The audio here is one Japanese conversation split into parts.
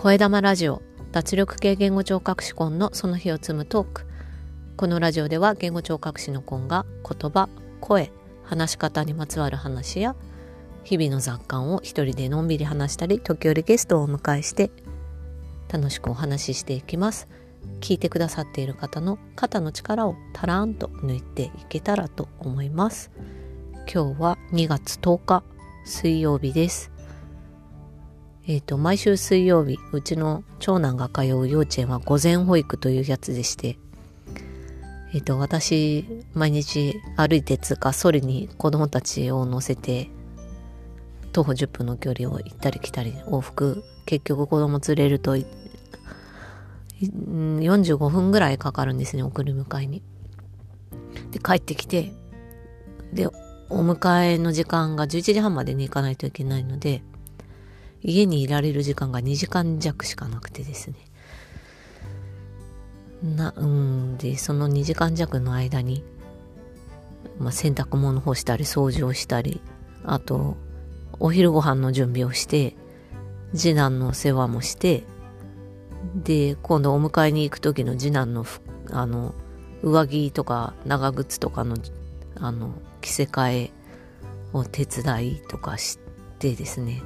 声玉ラジオ脱力系言語聴覚士コンのその日を積むトーク。このラジオでは言語聴覚士のコンが言葉声話し方にまつわる話や日々の雑感を一人でのんびり話したり時折ゲストをお迎えして楽しくお話ししていきます。聞いてくださっている方の肩の力をたらんと抜いていけたらと思います。今日は2月10日水曜日です。えっ、ー、と毎週水曜日うちの長男が通う幼稚園は午前保育というやつでしてえっ、ー、と私毎日歩いてつかそりに子供たちを乗せて徒歩10分の距離を行ったり来たり往復結局子供連れると45分ぐらいかかるんですね送り迎えに。で帰ってきてでお迎えの時間が11時半までに行かないといけないので家にいられる時間が2時間弱しかなくてですね。なうんでその2時間弱の間に、まあ、洗濯物干したり掃除をしたりあとお昼ご飯の準備をして次男の世話もしてで今度お迎えに行く時の次男のあの上着とか長靴とかのあの着せ替えを手伝いとかしてですね。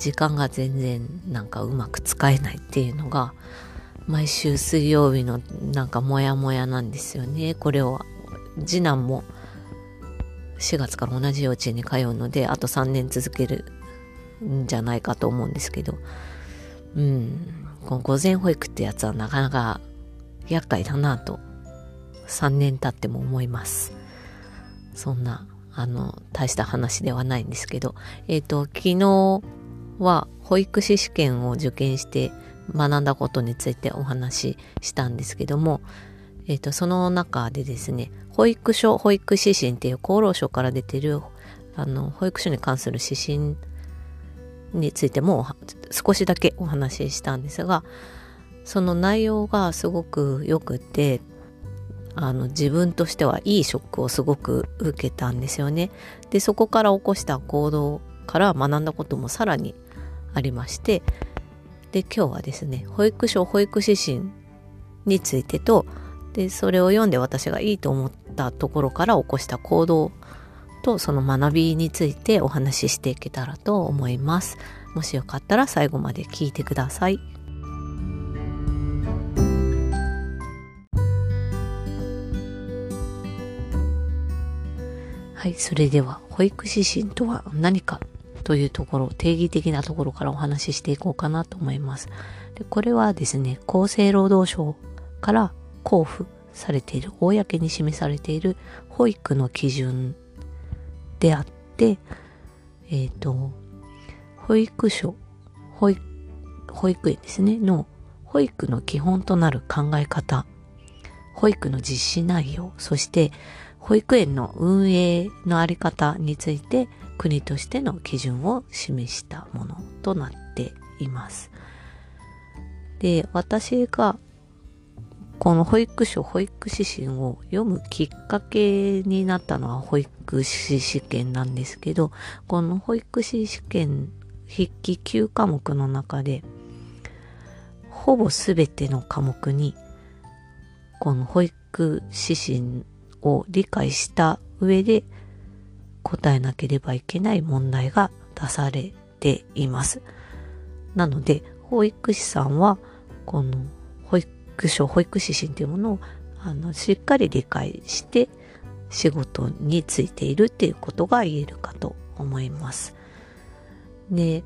時間が全然なんかうまく使えないっていうのが毎週水曜日のなんかモヤモヤなんですよね。これを次男も4月から同じ幼稚園に通うのであと3年続けるんじゃないかと思うんですけど。うん。この午前保育ってやつはなかなか厄介だなと3年経っても思います。そんなあの大した話ではないんですけど。えっ、ー、と昨日は保育士試験を受験して学んだことについてお話ししたんですけども、えっ、ー、と、その中でですね、保育所保育指針っていう厚労省から出てる、あの、保育所に関する指針についても少しだけお話ししたんですが、その内容がすごく良くて、あの自分としてはいいショックをすごく受けたんですよね。で、そこから起こした行動から学んだこともさらにありまして、で、今日はですね、保育所保育指針についてと、で、それを読んで私がいいと思ったところから起こした行動とその学びについてお話ししていけたらと思います。もしよかったら最後まで聞いてください。はい、それでは保育指針とは何かというところ、定義的なところからお話ししていこうかなと思います。でこれはですね、厚生労働省から交付されている、公に示されている保育の基準であって、えっ、ー、と、保育所、保育、保育園ですね、の保育の基本となる考え方、保育の実施内容、そして保育園の運営のあり方について国としての基準を示したものとなっています。で、私がこの保育所保育指針を読むきっかけになったのは保育士試験なんですけど、この保育士試験筆記9科目の中で、ほぼすべての科目に、この保育指針を理解した上で答えなければいけない問題が出されています。なので、保育士さんは、この保育所、保育指針というものをあのしっかり理解して仕事についているっていうことが言えるかと思います。で、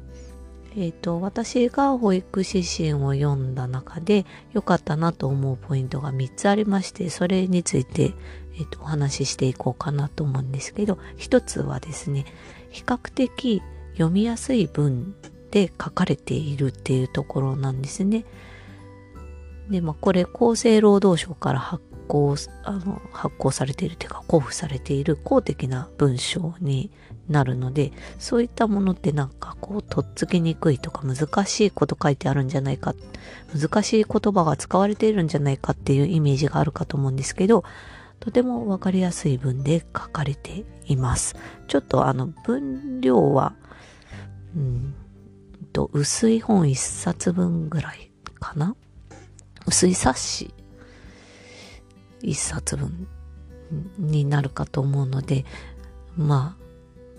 えっ、ー、と、私が保育指針を読んだ中で良かったなと思うポイントが3つありまして、それについて、えっ、ー、と、お話ししていこうかなと思うんですけど、一つはですね、比較的読みやすい文で書かれているっていうところなんですね。で、まあ、これ厚生労働省から発行、あの、発行されているというか、交付されている公的な文章になるので、そういったものってなんかこう、とっつきにくいとか難しいこと書いてあるんじゃないか、難しい言葉が使われているんじゃないかっていうイメージがあるかと思うんですけど、とてもわかりやすい文で書かれています。ちょっとあの、分量は、うん、と、薄い本一冊分ぐらいかな？薄い冊子一冊分になるかと思うので、まあ、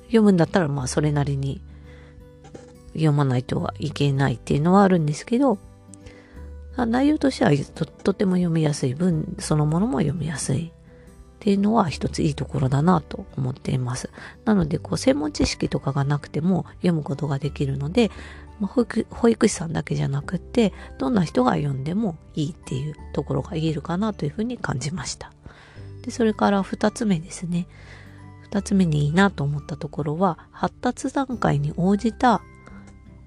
読むんだったらまあそれなりに読まないとはいけないっていうのはあるんですけど、内容としてはととても読みやすい文そのものも読みやすいっていうのは一ついいところだなと思っています。なので、こう、専門知識とかがなくても読むことができるので、ま、保育保育士さんだけじゃなくって、どんな人が読んでもいいっていうところが言えるかなというふうに感じました。で、それから二つ目ですね。二つ目にいいなと思ったところは、発達段階に応じた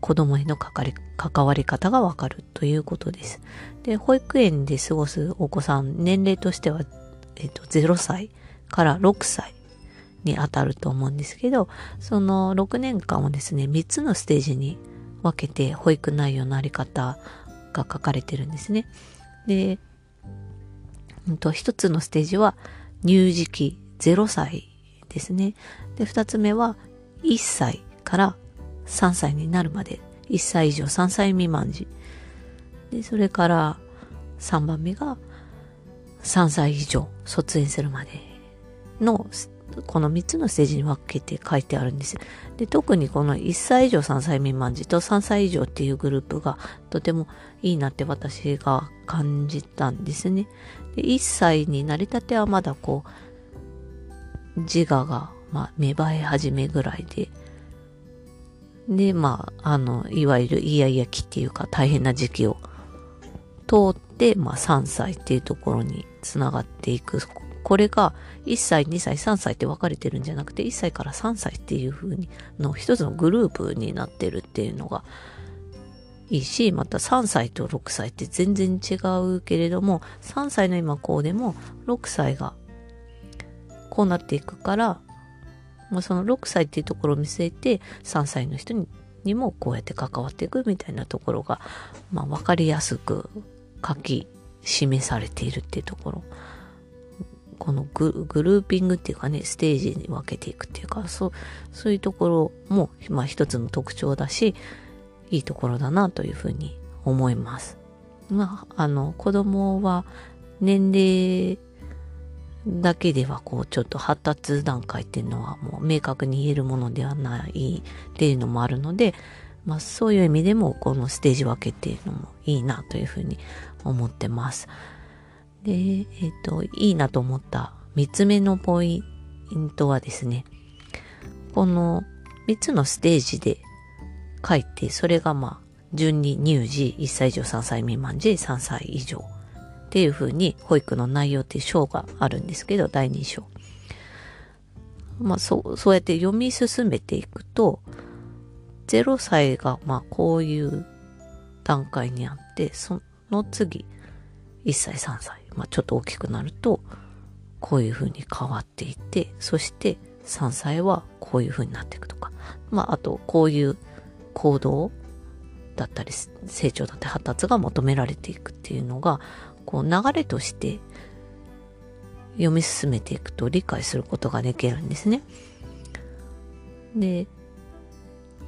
子供へのかかり関わり方がわかるということです。で、保育園で過ごすお子さん、年齢としては、えっと、0歳から6歳に当たると思うんですけど、その6年間をですね、3つのステージに分けて保育内容のあり方が書かれてるんですね。で、うんと、1つのステージは乳児期0歳ですね。で、2つ目は1歳から3歳になるまで、1歳以上3歳未満時。で、それから3番目が3歳以上卒園するまでのこの3つのステージに分けて書いてあるんですで、特にこの1歳以上3歳未満児と3歳以上っていうグループがとてもいいなって私が感じたんですね。で、1歳になりたてはまだこう、自我が、まあ、芽生え始めぐらいで、で、まあ、あの、いわゆるイヤイヤ期っていうか大変な時期を通って、まあ3歳っていうところにつながっていく。これが1歳、2歳、3歳って分かれてるんじゃなくて、1歳から3歳っていう風にの一つのグループになってるっていうのがいいし、また3歳と6歳って全然違うけれども、3歳の今こうでも6歳がこうなっていくから、まあ、その6歳っていうところを見据えて3歳の人ににもこうやって関わっていくみたいなところが、まあ、分かりやすく書き示されているっていうところこのグルーピングっていうかねステージに分けていくっていうかそうそういうところも、まあ、一つの特徴だしいいところだなというふうに思います。まあ、あの子供は年齢だけではこうちょっと発達段階っていうのはもう明確に言えるものではないっていうのもあるので、まあそういう意味でもこのステージ分けっていうのもいいなというふうに思ってます。で、えっ、ー、と、いいなと思った三つ目のポイントはですね、この三つのステージで書いて、それがまあ順に乳児、1歳以上3歳未満児、3歳以上っていう風に保育の内容っていう章があるんですけど、第2章。まあそう、そうやって読み進めていくと、0歳がまあこういう段階にあって、その次、1歳3歳、まあちょっと大きくなると、こういう風に変わっていって、そして3歳はこういう風になっていくとか、まああとこういう行動だったり成長だったり発達が求められていくっていうのがこう流れとして読み進めていくと理解することができるんですね。で、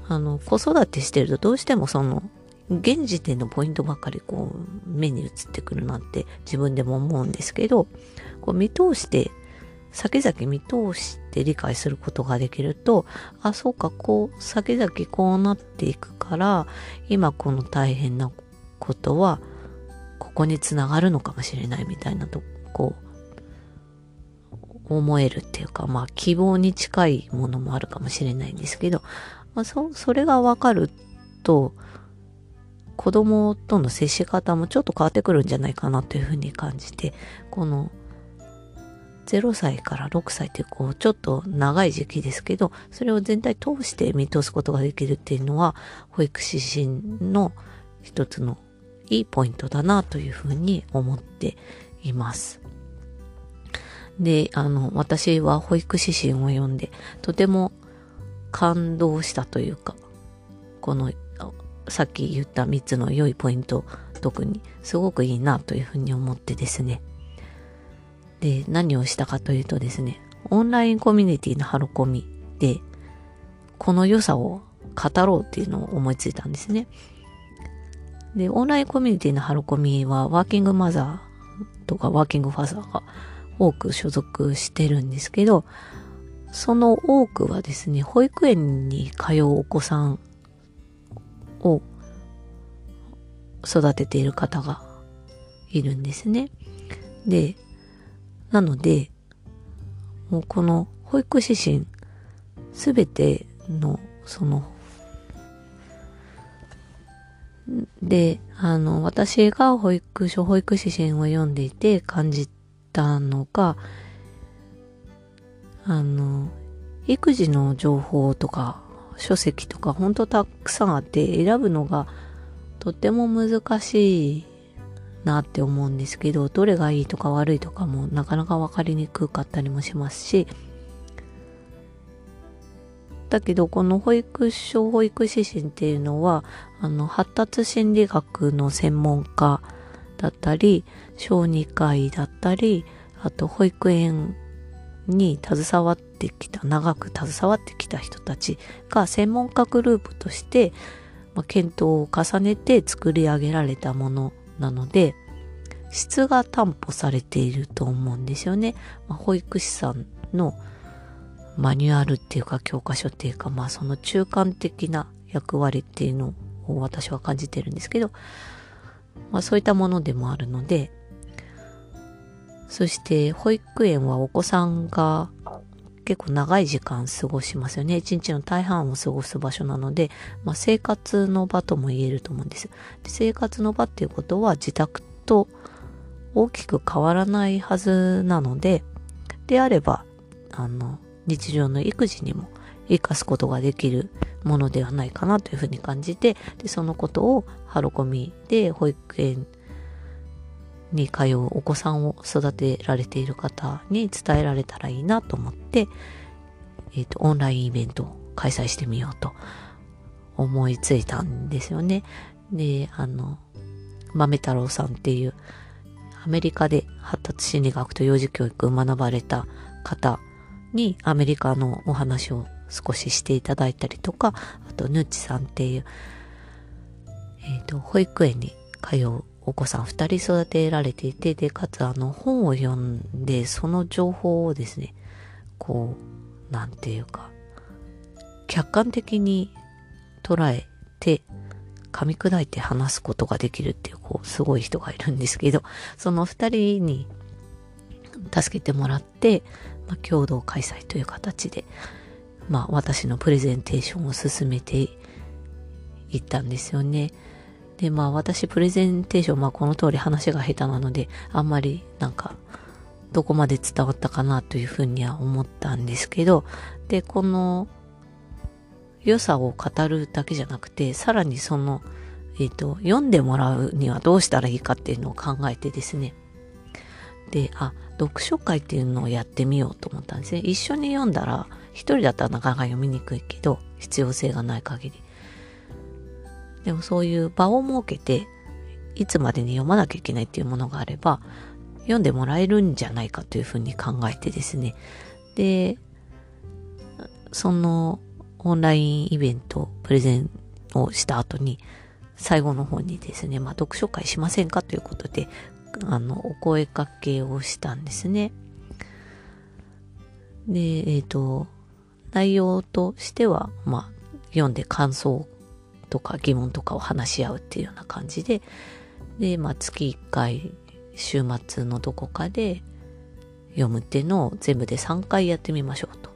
あの、子育てしてるとどうしてもその、現時点のポイントばっかりこう、目に映ってくるなって自分でも思うんですけど、こう見通して、先々見通して理解することができると、あ、そうか、こう、先々こうなっていくから、今この大変なことは、ここにつながるのかもしれないみたいなとこう思えるっていうかまあ希望に近いものもあるかもしれないんですけど、まあ、そそれがわかると子供との接し方もちょっと変わってくるんじゃないかなというふうに感じてこの0歳から6歳ってこうちょっと長い時期ですけどそれを全体通して見通すことができるっていうのは保育指針の一つのいいポイントだなというふうに思っています。で、あの、私は保育指針を読んで、とても感動したというか、この、さっき言った3つの良いポイント、特にすごくいいなというふうに思ってですね。で、何をしたかというとですね、オンラインコミュニティのハロコミで、この良さを語ろうっていうのを思いついたんですね。で、オンラインコミュニティのハロコミはワーキングマザーとかワーキングファザーが多く所属してるんですけど、その多くはですね、保育園に通うお子さんを育てている方がいるんですね。で、なので、もうこの保育指針すべてのそので、あの、私が保育所、保育指針を読んでいて感じたのが、あの、育児の情報とか書籍とかほんとたくさんあって選ぶのがとっても難しいなって思うんですけど、どれがいいとか悪いとかもなかなか分かりにくかったりもしますし、だけどこの保育所保育指針っていうのは、あの、発達心理学の専門家だったり、小児科医だったり、あと保育園に携わってきた、長く携わってきた人たちが専門家グループとして、まあ、検討を重ねて作り上げられたものなので、質が担保されていると思うんですよね。まあ、保育士さんのマニュアルっていうか教科書っていうか、まあその中間的な役割っていうのを私は感じてるんですけど、まあそういったものでもあるので、そして保育園はお子さんが結構長い時間過ごしますよね。一日の大半を過ごす場所なので、まあ、生活の場とも言えると思うんですで。生活の場っていうことは自宅と大きく変わらないはずなので、であれば、あの、日常の育児にも活かすことができるものではないかなというふうに感じて、でそのことをハロコミで保育園に通うお子さんを育てられている方に伝えられたらいいなと思って、えっ、ー、と、オンラインイベントを開催してみようと思いついたんですよね。で、あの、豆太郎さんっていうアメリカで発達心理学と幼児教育を学ばれた方にアメリカのお話を少ししていただいたりとか、あと、ヌッチさんっていう、えっ、ー、と、保育園に通うお子さん二人育てられていて、で、かつあの本を読んで、その情報をですね、こう、なんていうか、客観的に捉えて、噛み砕いて話すことができるっていう、こう、すごい人がいるんですけど、その二人に助けてもらって、まあ、共同開催という形で、まあ、私のプレゼンテーションを進めていったんですよね。で、まあ私プレゼンテーション、まあこの通り話が下手なので、あんまりなんか、どこまで伝わったかなというふうには思ったんですけど、で、この良さを語るだけじゃなくて、さらにその、えっ、ー、と、読んでもらうにはどうしたらいいかっていうのを考えてですね。で、あ、読書会っていうのをやってみようと思ったんですね。一緒に読んだら、一人だったらなかなか読みにくいけど、必要性がない限り。でもそういう場を設けて、いつまでに読まなきゃいけないっていうものがあれば、読んでもらえるんじゃないかというふうに考えてですね。で、そのオンラインイベント、プレゼンをした後に、最後の方にですね、まあ、読書会しませんかということで、あの、お声かけをしたんですね。で、えっ、ー、と、内容としては、まあ、読んで感想とか疑問とかを話し合うっていうような感じで、で、まあ月1回週末のどこかで読むっていうのを全部で3回やってみましょうと。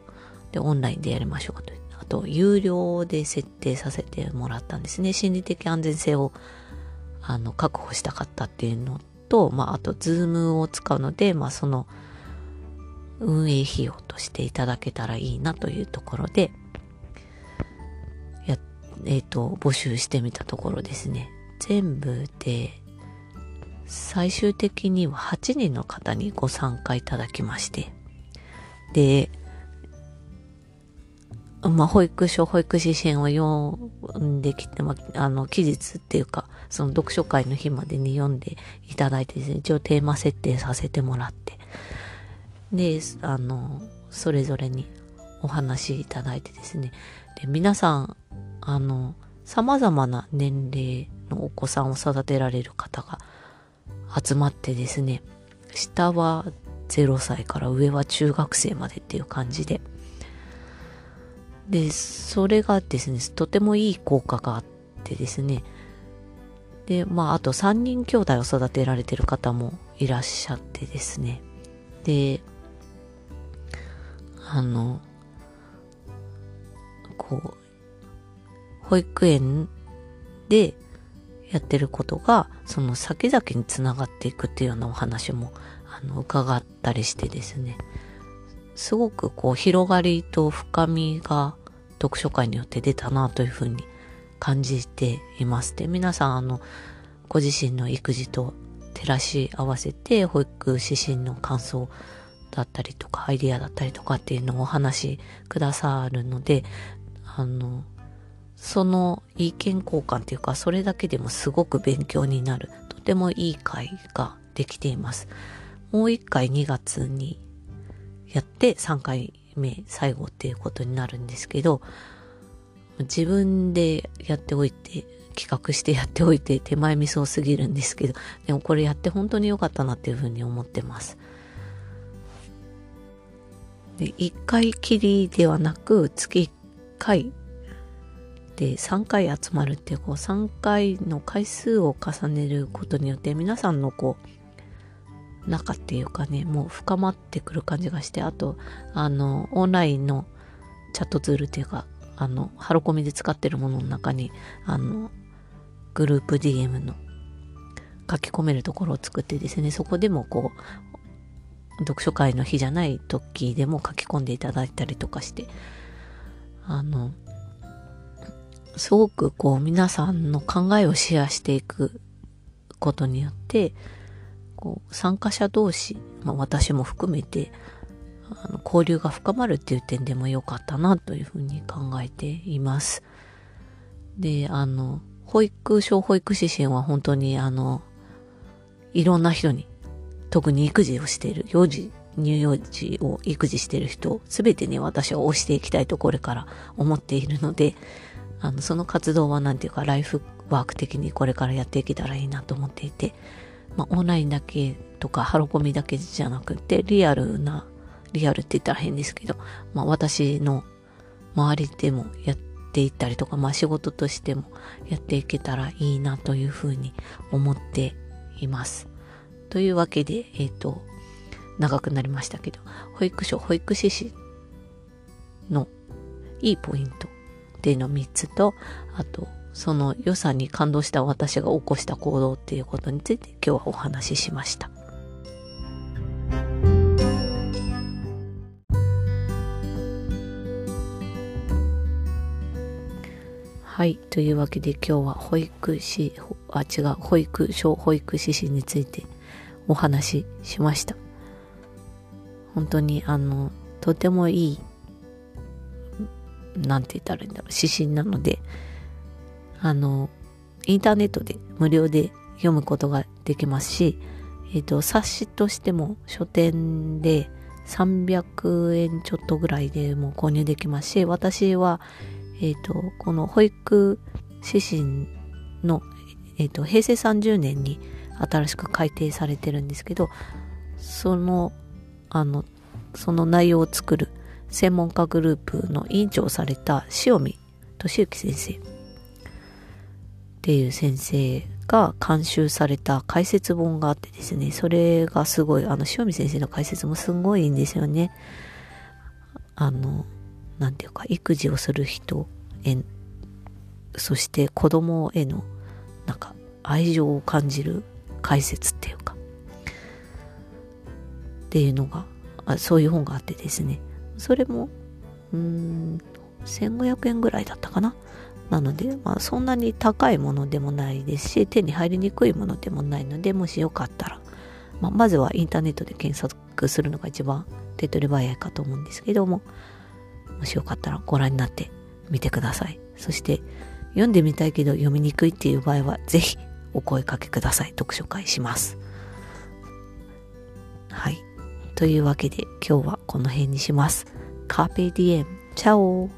で、オンラインでやりましょうと。あと、有料で設定させてもらったんですね。心理的安全性をあの確保したかったっていうのと、まあ、あと、ズームを使うので、まあ、その運営費用としていただけたらいいなというところで、やえっ、ー、と、募集してみたところですね、全部で、最終的には8人の方にご参加いただきまして、で、まあ、保育所、保育士支援を読んできて、まあ、あの、期日っていうか、その読書会の日までに読んでいただいてですね、一応テーマ設定させてもらって、で、あの、それぞれにお話いただいてですね、で皆さん、あの、様々な年齢のお子さんを育てられる方が集まってですね、下は0歳から上は中学生までっていう感じで、で、それがですね、とてもいい効果があってですね、で、まあ、あと3人兄弟を育てられてる方もいらっしゃってですね。で、あの、こう、保育園でやってることが、その先々につながっていくっていうようなお話も、あの、伺ったりしてですね。すごくこう、広がりと深みが読書会によって出たなというふうに感じています。で、皆さん、あの、ご自身の育児と照らし合わせて、保育指針の感想だったりとか、アイディアだったりとかっていうのをお話しくださるので、あの、その意見交換っていうか、それだけでもすごく勉強になる、とてもいい会ができています。もう一回2月にやって3回目最後っていうことになるんですけど、自分でやっておいて、企画してやっておいて手前味噌すぎるんですけど、でもこれやって本当に良かったなっていうふうに思ってます。で、1回きりではなく、月1回で3回集まるっていう、こう3回の回数を重ねることによって皆さんのこう、中っていうかね、もう深まってくる感じがして、あと、あの、オンラインのチャットツールっていうか、あの、ハロコミで使ってるものの中に、あの、グループ DM の書き込めるところを作ってですね、そこでもこう、読書会の日じゃない時でも書き込んでいただいたりとかして、あの、すごくこう皆さんの考えをシェアしていくことによって、こう参加者同士、まあ私も含めて、あの交流が深まるっていう点でも良かったなというふうに考えています。で、あの、保育小保育指針は本当にあの、いろんな人に、特に育児をしている、幼児、乳幼児を育児している人、すべてに私は推していきたいとこれから思っているので、あの、その活動はなんていうか、ライフワーク的にこれからやっていけたらいいなと思っていて、まあ、オンラインだけとか、ハロコミだけじゃなくて、リアルな、リアルって言ったら変ですけど、まあ、私の周りでもやっていったりとか、まあ、仕事としてもやっていけたらいいなというふうに思っています。というわけで、えっ、ー、と、長くなりましたけど、保育所、保育指針のいいポイントっていうの3つと、あと、その良さに感動した私が起こした行動っていうことについて今日はお話ししました。はい。というわけで今日は保育士、あ、違う、保育、小保育指針についてお話ししました。本当にあの、とてもいいなんて言ったらいいんだろう、指針なので、あの、インターネットで無料で読むことができますし、えっ、ー、と、冊子としても書店で300円ちょっとぐらいでも購入できますし、私は、えっ、ー、と、この保育指針の、えっ、ー、と、平成30年に新しく改定されてるんですけど、その、あの、その内容を作る専門家グループの委員長をされた塩見俊之先生っていう先生が監修された解説本があってですね、それがすごい、あの、塩見先生の解説もすごいいいんですよね。あの、なんていうか、育児をする人へ、そして子供への、なんか、愛情を感じる解説っていうか、っていうのが、あそういう本があってですね、それも、うん、1500円ぐらいだったかな。なので、まあ、そんなに高いものでもないですし、手に入りにくいものでもないので、もしよかったら、まあ、まずはインターネットで検索するのが一番手っ取り早いかと思うんですけども、もしよかったらご覧になってみてください。そして、読んでみたいけど読みにくいっていう場合は、ぜひお声かけください。読書会します。はい。というわけで今日はこの辺にします。カーペディエン。チャオ